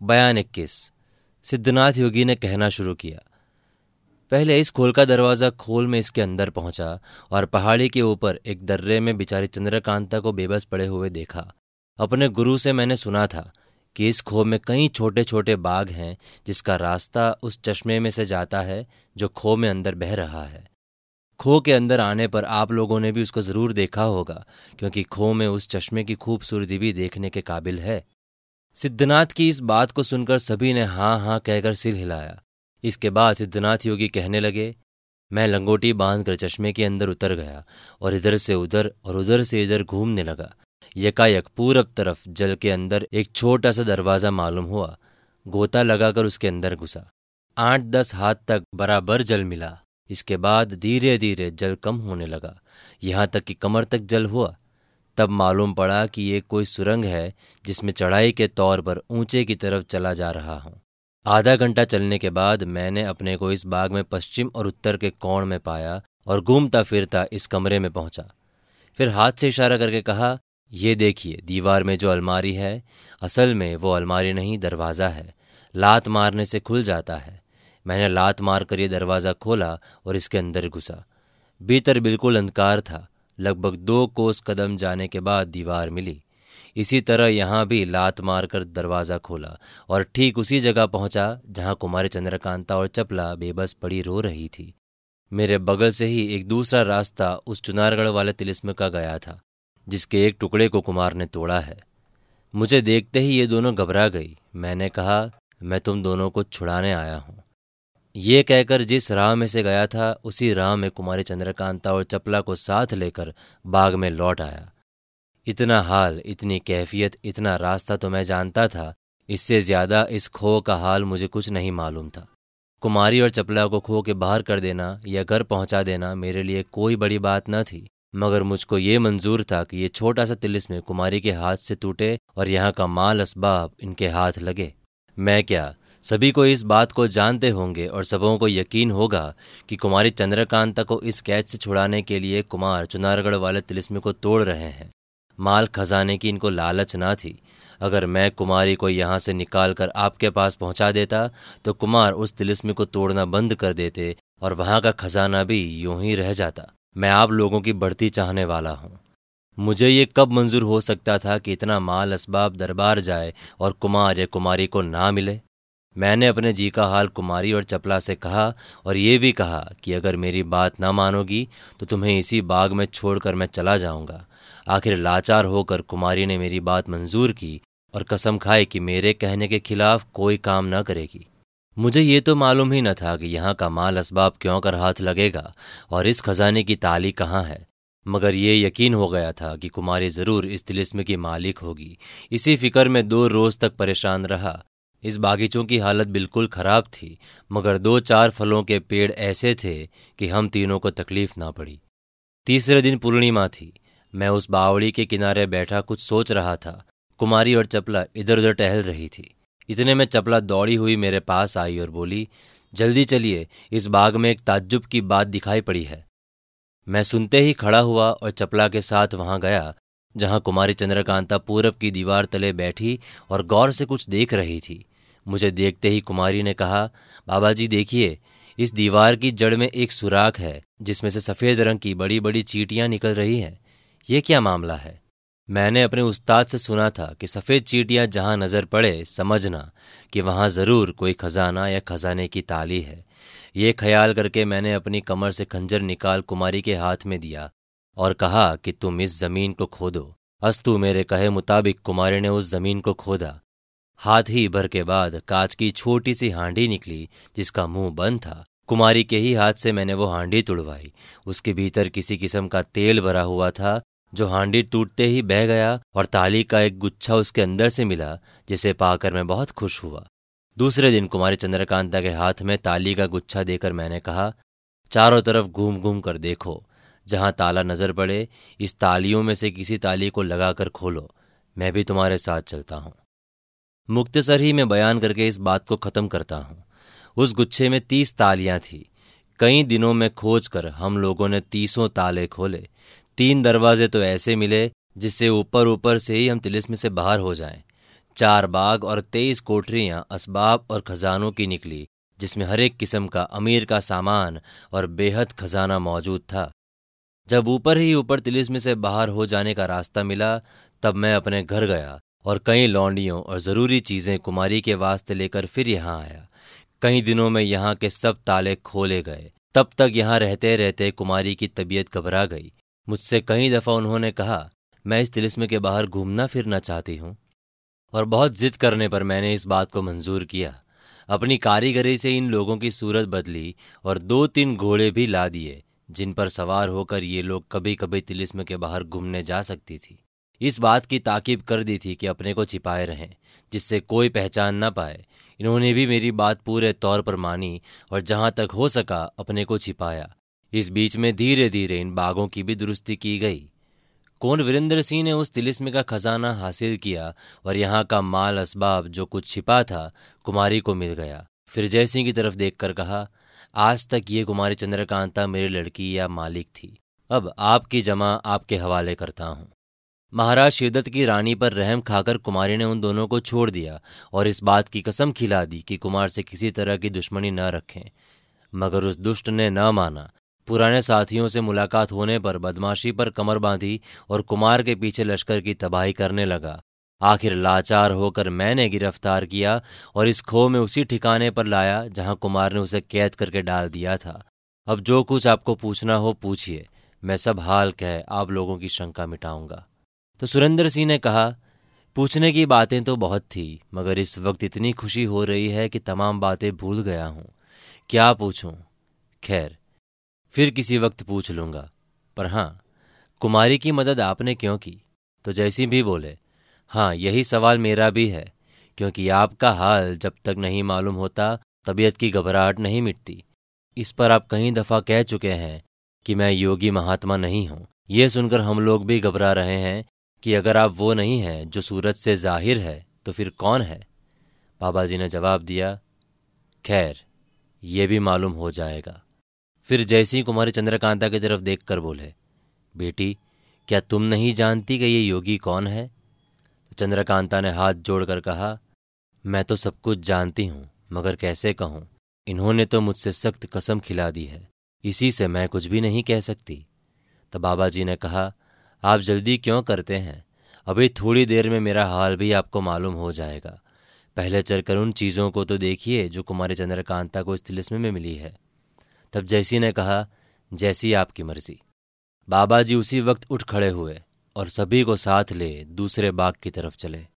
बयान इक्कीस। सिद्धनाथ योगी ने कहना शुरू किया। पहले इस खोल का दरवाज़ा खोल में इसके अंदर पहुँचा और पहाड़ी के ऊपर एक दर्रे में बिचारी चंद्रकांता को बेबस पड़े हुए देखा। अपने गुरु से मैंने सुना था कि इस खो में कई छोटे छोटे बाग हैं जिसका रास्ता उस चश्मे में से जाता है जो खो में अंदर बह रहा है। खो के अंदर आने पर आप लोगों ने भी उसको ज़रूर देखा होगा, क्योंकि खो में उस चश्मे की खूबसूरती भी देखने के काबिल है। सिद्धनाथ की इस बात को सुनकर सभी ने हाँ हाँ कहकर सिर हिलाया। इसके बाद सिद्धनाथ योगी कहने लगे, मैं लंगोटी बांधकर चश्मे के अंदर उतर गया और इधर से उधर और उधर से इधर घूमने लगा। यकायक पूरब तरफ़ जल के अंदर एक छोटा सा दरवाज़ा मालूम हुआ। गोता लगाकर उसके अंदर घुसा। आठ दस हाथ तक बराबर जल मिला। इसके बाद धीरे धीरे जल कम होने लगा। यहाँ तक कि कमर तक जल हुआ। तब मालूम पड़ा कि ये कोई सुरंग है जिसमें चढ़ाई के तौर पर ऊँचे की तरफ़ चला जा रहा हूँ। आधा घंटा चलने के बाद मैंने अपने को इस बाग में पश्चिम और उत्तर के कोण में पाया और घूमता फिरता इस कमरे में पहुँचा। फिर हाथ से इशारा करके कहा, ये देखिए, दीवार में जो अलमारी है, असल में वो अलमारी नहीं, दरवाज़ा है। लात मारने से खुल जाता है। मैंने लात मार कर ये दरवाज़ा खोला और इसके अंदर घुसा। भीतर बिल्कुल अंधकार था। लगभग दो कोस कदम जाने के बाद दीवार मिली। इसी तरह यहाँ भी लात मारकर दरवाज़ा खोला और ठीक उसी जगह पहुँचा जहाँ कुमारी चंद्रकांता और चपला बेबस पड़ी रो रही थी। मेरे बगल से ही एक दूसरा रास्ता उस चुनारगढ़ वाले तिलिस्म का गया था, जिसके एक टुकड़े को कुमार ने तोड़ा है। मुझे देखते ही ये दोनों घबरा गई। मैंने कहा, मैं तुम दोनों को छुड़ाने आया हूँ। ये कहकर जिस राह में से गया था, उसी राह में कुमारी चंद्रकांता और चपला को साथ लेकर बाग में लौट आया। इतना हाल, इतनी कैफियत, इतना रास्ता तो मैं जानता था, इससे ज़्यादा इस खो का हाल मुझे कुछ नहीं मालूम था। कुमारी और चपला को खो के बाहर कर देना या घर पहुँचा देना मेरे लिए कोई बड़ी बात न थी, मगर मुझको ये मंजूर था कि ये छोटा सा तिलिस में कुमारी के हाथ से टूटे और यहाँ का माल असबाब इनके हाथ लगे। मैं क्या सभी को इस बात को जानते होंगे और सबों को यकीन होगा कि कुमारी चंद्रकांता को इस कैद से छुड़ाने के लिए कुमार चुनारगढ़ वाले तिलिस्म को तोड़ रहे हैं। माल खजाने की इनको लालच ना थी। अगर मैं कुमारी को यहाँ से निकाल कर आपके पास पहुँचा देता तो कुमार उस तिलिस्म को तोड़ना बंद कर देते और वहाँ का खजाना भी यूँ ही रह जाता। मैं आप लोगों की बढ़ती चाहने वाला हूँ। मुझे ये कब मंजूर हो सकता था कि इतना माल असबाब दरबार जाए और कुमार या कुमारी को ना मिले? मैंने अपने जी का हाल कुमारी और चपला से कहा और ये भी कहा कि अगर मेरी बात ना मानोगी तो तुम्हें इसी बाग में छोड़कर मैं चला जाऊँगा। आखिर लाचार होकर कुमारी ने मेरी बात मंजूर की और कसम खाई कि मेरे कहने के खिलाफ कोई काम न करेगी। मुझे ये तो मालूम ही न था कि यहाँ का माल असबाब क्यों कर हाथ लगेगा और इस खजाने की ताली कहाँ है। मगर ये यकीन हो गया था कि कुमारी ज़रूर इस तिलिस्म की मालिक होगी। इसी फ़िक्र में दो रोज़ तक परेशान रहा इस बागीचों की हालत बिल्कुल खराब थी, मगर दो चार फलों के पेड़ ऐसे थे कि हम तीनों को तकलीफ़ ना पड़ी। तीसरे दिन पूर्णिमा थी। मैं उस बावड़ी के किनारे बैठा कुछ सोच रहा था। कुमारी और चपला इधर उधर टहल रही थी। इतने में चपला दौड़ी हुई मेरे पास आई और बोली, जल्दी चलिए, इस बाग में एक ताज्जुब की बात दिखाई पड़ी है। मैं सुनते ही खड़ा हुआ और चपला के साथ वहाँ गया, जहाँ कुमारी चंद्रकांता पूरब की दीवार तले बैठी और गौर से कुछ देख रही थी। मुझे देखते ही कुमारी ने कहा बाबा जी देखिए, इस दीवार की जड़ में एक सुराख है, जिसमें से सफ़ेद रंग की बड़ी बड़ी चीटियाँ निकल रही हैं। ये क्या मामला है? मैंने अपने उस्ताद से सुना था कि सफ़ेद चीटियाँ जहाँ नज़र पड़े, समझना कि वहाँ ज़रूर कोई खजाना या खजाने की ताली है। ये ख्याल करके मैंने अपनी कमर से खंजर निकाल कुमारी के हाथ में दिया और कहा कि तुम इस ज़मीन को खोदो। अस्तु मेरे कहे मुताबिक कुमारी ने उस ज़मीन को खोदा। हाथ ही भर के बाद कांच की छोटी सी हांडी निकली, जिसका मुँह बंद था। कुमारी के ही हाथ से मैंने वो हांडी तुड़वाई। उसके भीतर किसी किस्म का तेल भरा हुआ था, जो हांडी टूटते ही बह गया और ताली का एक गुच्छा उसके अंदर से मिला, जिसे पाकर मैं बहुत खुश हुआ। दूसरे दिन कुमारी चंद्रकांता के हाथ में ताली का गुच्छा देकर मैंने कहा, चारों तरफ़ घूम घूम कर देखो। जहाँ ताला नज़र पड़े, इस तालियों में से किसी ताली को लगाकर खोलो। मैं भी तुम्हारे साथ चलता हूँ। मुख्तसर ही मैं बयान करके इस बात को ख़त्म करता हूँ। उस गुच्छे में तीस तालियाँ थी। कई दिनों में खोज कर हम लोगों ने तीसों ताले खोले। तीन दरवाजे तो ऐसे मिले जिससे ऊपर ऊपर से ही हम तिलिस्म से बाहर हो जाएँ। चार बाग और तेईस कोठरियाँ असबाब और खजानों की निकली, जिसमें हर एक किस्म का अमीर का सामान और बेहद खजाना मौजूद था। जब ऊपर ही ऊपर तिलिस्म से बाहर हो जाने का रास्ता मिला, तब मैं अपने घर गया। और कई लौंडियों और ज़रूरी चीज़ें कुमारी के वास्ते लेकर फिर यहाँ आया। कई दिनों में यहाँ के सब ताले खोले गए। तब तक यहाँ रहते रहते कुमारी की तबीयत घबरा गई। मुझसे कई दफ़ा उन्होंने कहा, मैं इस तिलिस्म के बाहर घूमना फिरना चाहती हूँ। और बहुत जिद करने पर मैंने इस बात को मंजूर किया। अपनी कारीगरी से इन लोगों की सूरत बदली और दो तीन घोड़े भी ला दिए, जिन पर सवार होकर ये लोग कभी कभी तिलिस्म के बाहर घूमने जा सकती थी। इस बात की ताकीब कर दी थी कि अपने को छिपाए रहें, जिससे कोई पहचान न पाए। इन्होंने भी मेरी बात पूरे तौर पर मानी और जहाँ तक हो सका अपने को छिपाया। इस बीच में धीरे धीरे इन बागों की भी दुरुस्ती की गई। कौन वीरेंद्र सिंह ने उस तिलिस्म का खजाना हासिल किया और यहाँ का माल असबाब जो कुछ छिपा था, कुमारी को मिल गया। फिर जयसिंह की तरफ़ देखकर कहा, आज तक ये कुमारी चंद्रकांता मेरी लड़की या मालिक थी। अब आपकी जमा आपके हवाले करता हूँ। महाराज शिवदत्त की रानी पर रहम खाकर कुमारी ने उन दोनों को छोड़ दिया और इस बात की कसम खिला दी कि कुमार से किसी तरह की दुश्मनी न रखें। मगर उस दुष्ट ने न माना। पुराने साथियों से मुलाकात होने पर बदमाशी पर कमर बांधी और कुमार के पीछे लश्कर की तबाही करने लगा। आखिर लाचार होकर मैंने गिरफ़्तार किया और इस खो में उसी ठिकाने पर लाया जहाँ कुमार ने उसे कैद करके डाल दिया था। अब जो कुछ आपको पूछना हो पूछिए। मैं सब हाल कह आप लोगों की शंका मिटाऊँगा। तो सुरेंद्र सिंह ने कहा, पूछने की बातें तो बहुत थी, मगर इस वक्त इतनी खुशी हो रही है कि तमाम बातें भूल गया हूँ। क्या पूछूँ? खैर, फिर किसी वक्त पूछ लूँगा। पर हाँ, कुमारी की मदद आपने क्यों की? तो जैसी भी बोले हाँ यही सवाल मेरा भी है, क्योंकि आपका हाल जब तक नहीं मालूम होता, तबीयत की घबराहट नहीं मिटती। इस पर आप कई दफ़ा कह चुके हैं कि मैं योगी महात्मा नहीं हूँ। ये सुनकर हम लोग भी घबरा रहे हैं कि अगर आप वो नहीं हैं जो सूरत से ज़ाहिर है तो फिर कौन है? बाबा जी ने जवाब दिया, खैर, ये भी मालूम हो जाएगा। फिर जैसी कुमारी चंद्रकांता की तरफ़ देखकर बोले, बेटी, क्या तुम नहीं जानती कि ये योगी कौन है? तो चंद्रकांता ने हाथ जोड़कर कहा, मैं तो सब कुछ जानती हूँ, मगर कैसे कहूँ? इन्होंने तो मुझसे सख्त कसम खिला दी है। इसी से मैं कुछ भी नहीं कह सकती। तो बाबा जी ने कहा आप जल्दी क्यों करते हैं? अभी थोड़ी देर में मेरा हाल भी आपको मालूम हो जाएगा। पहले चलकर उन चीज़ों को तो देखिए जो कुमारी चंद्रकांता को इस तिलिस्म में मिली है। तब जैसी ने कहा, जैसी आपकी मर्ज़ी। बाबा जी उसी वक्त उठ खड़े हुए और सभी को साथ ले दूसरे बाग की तरफ़ चले।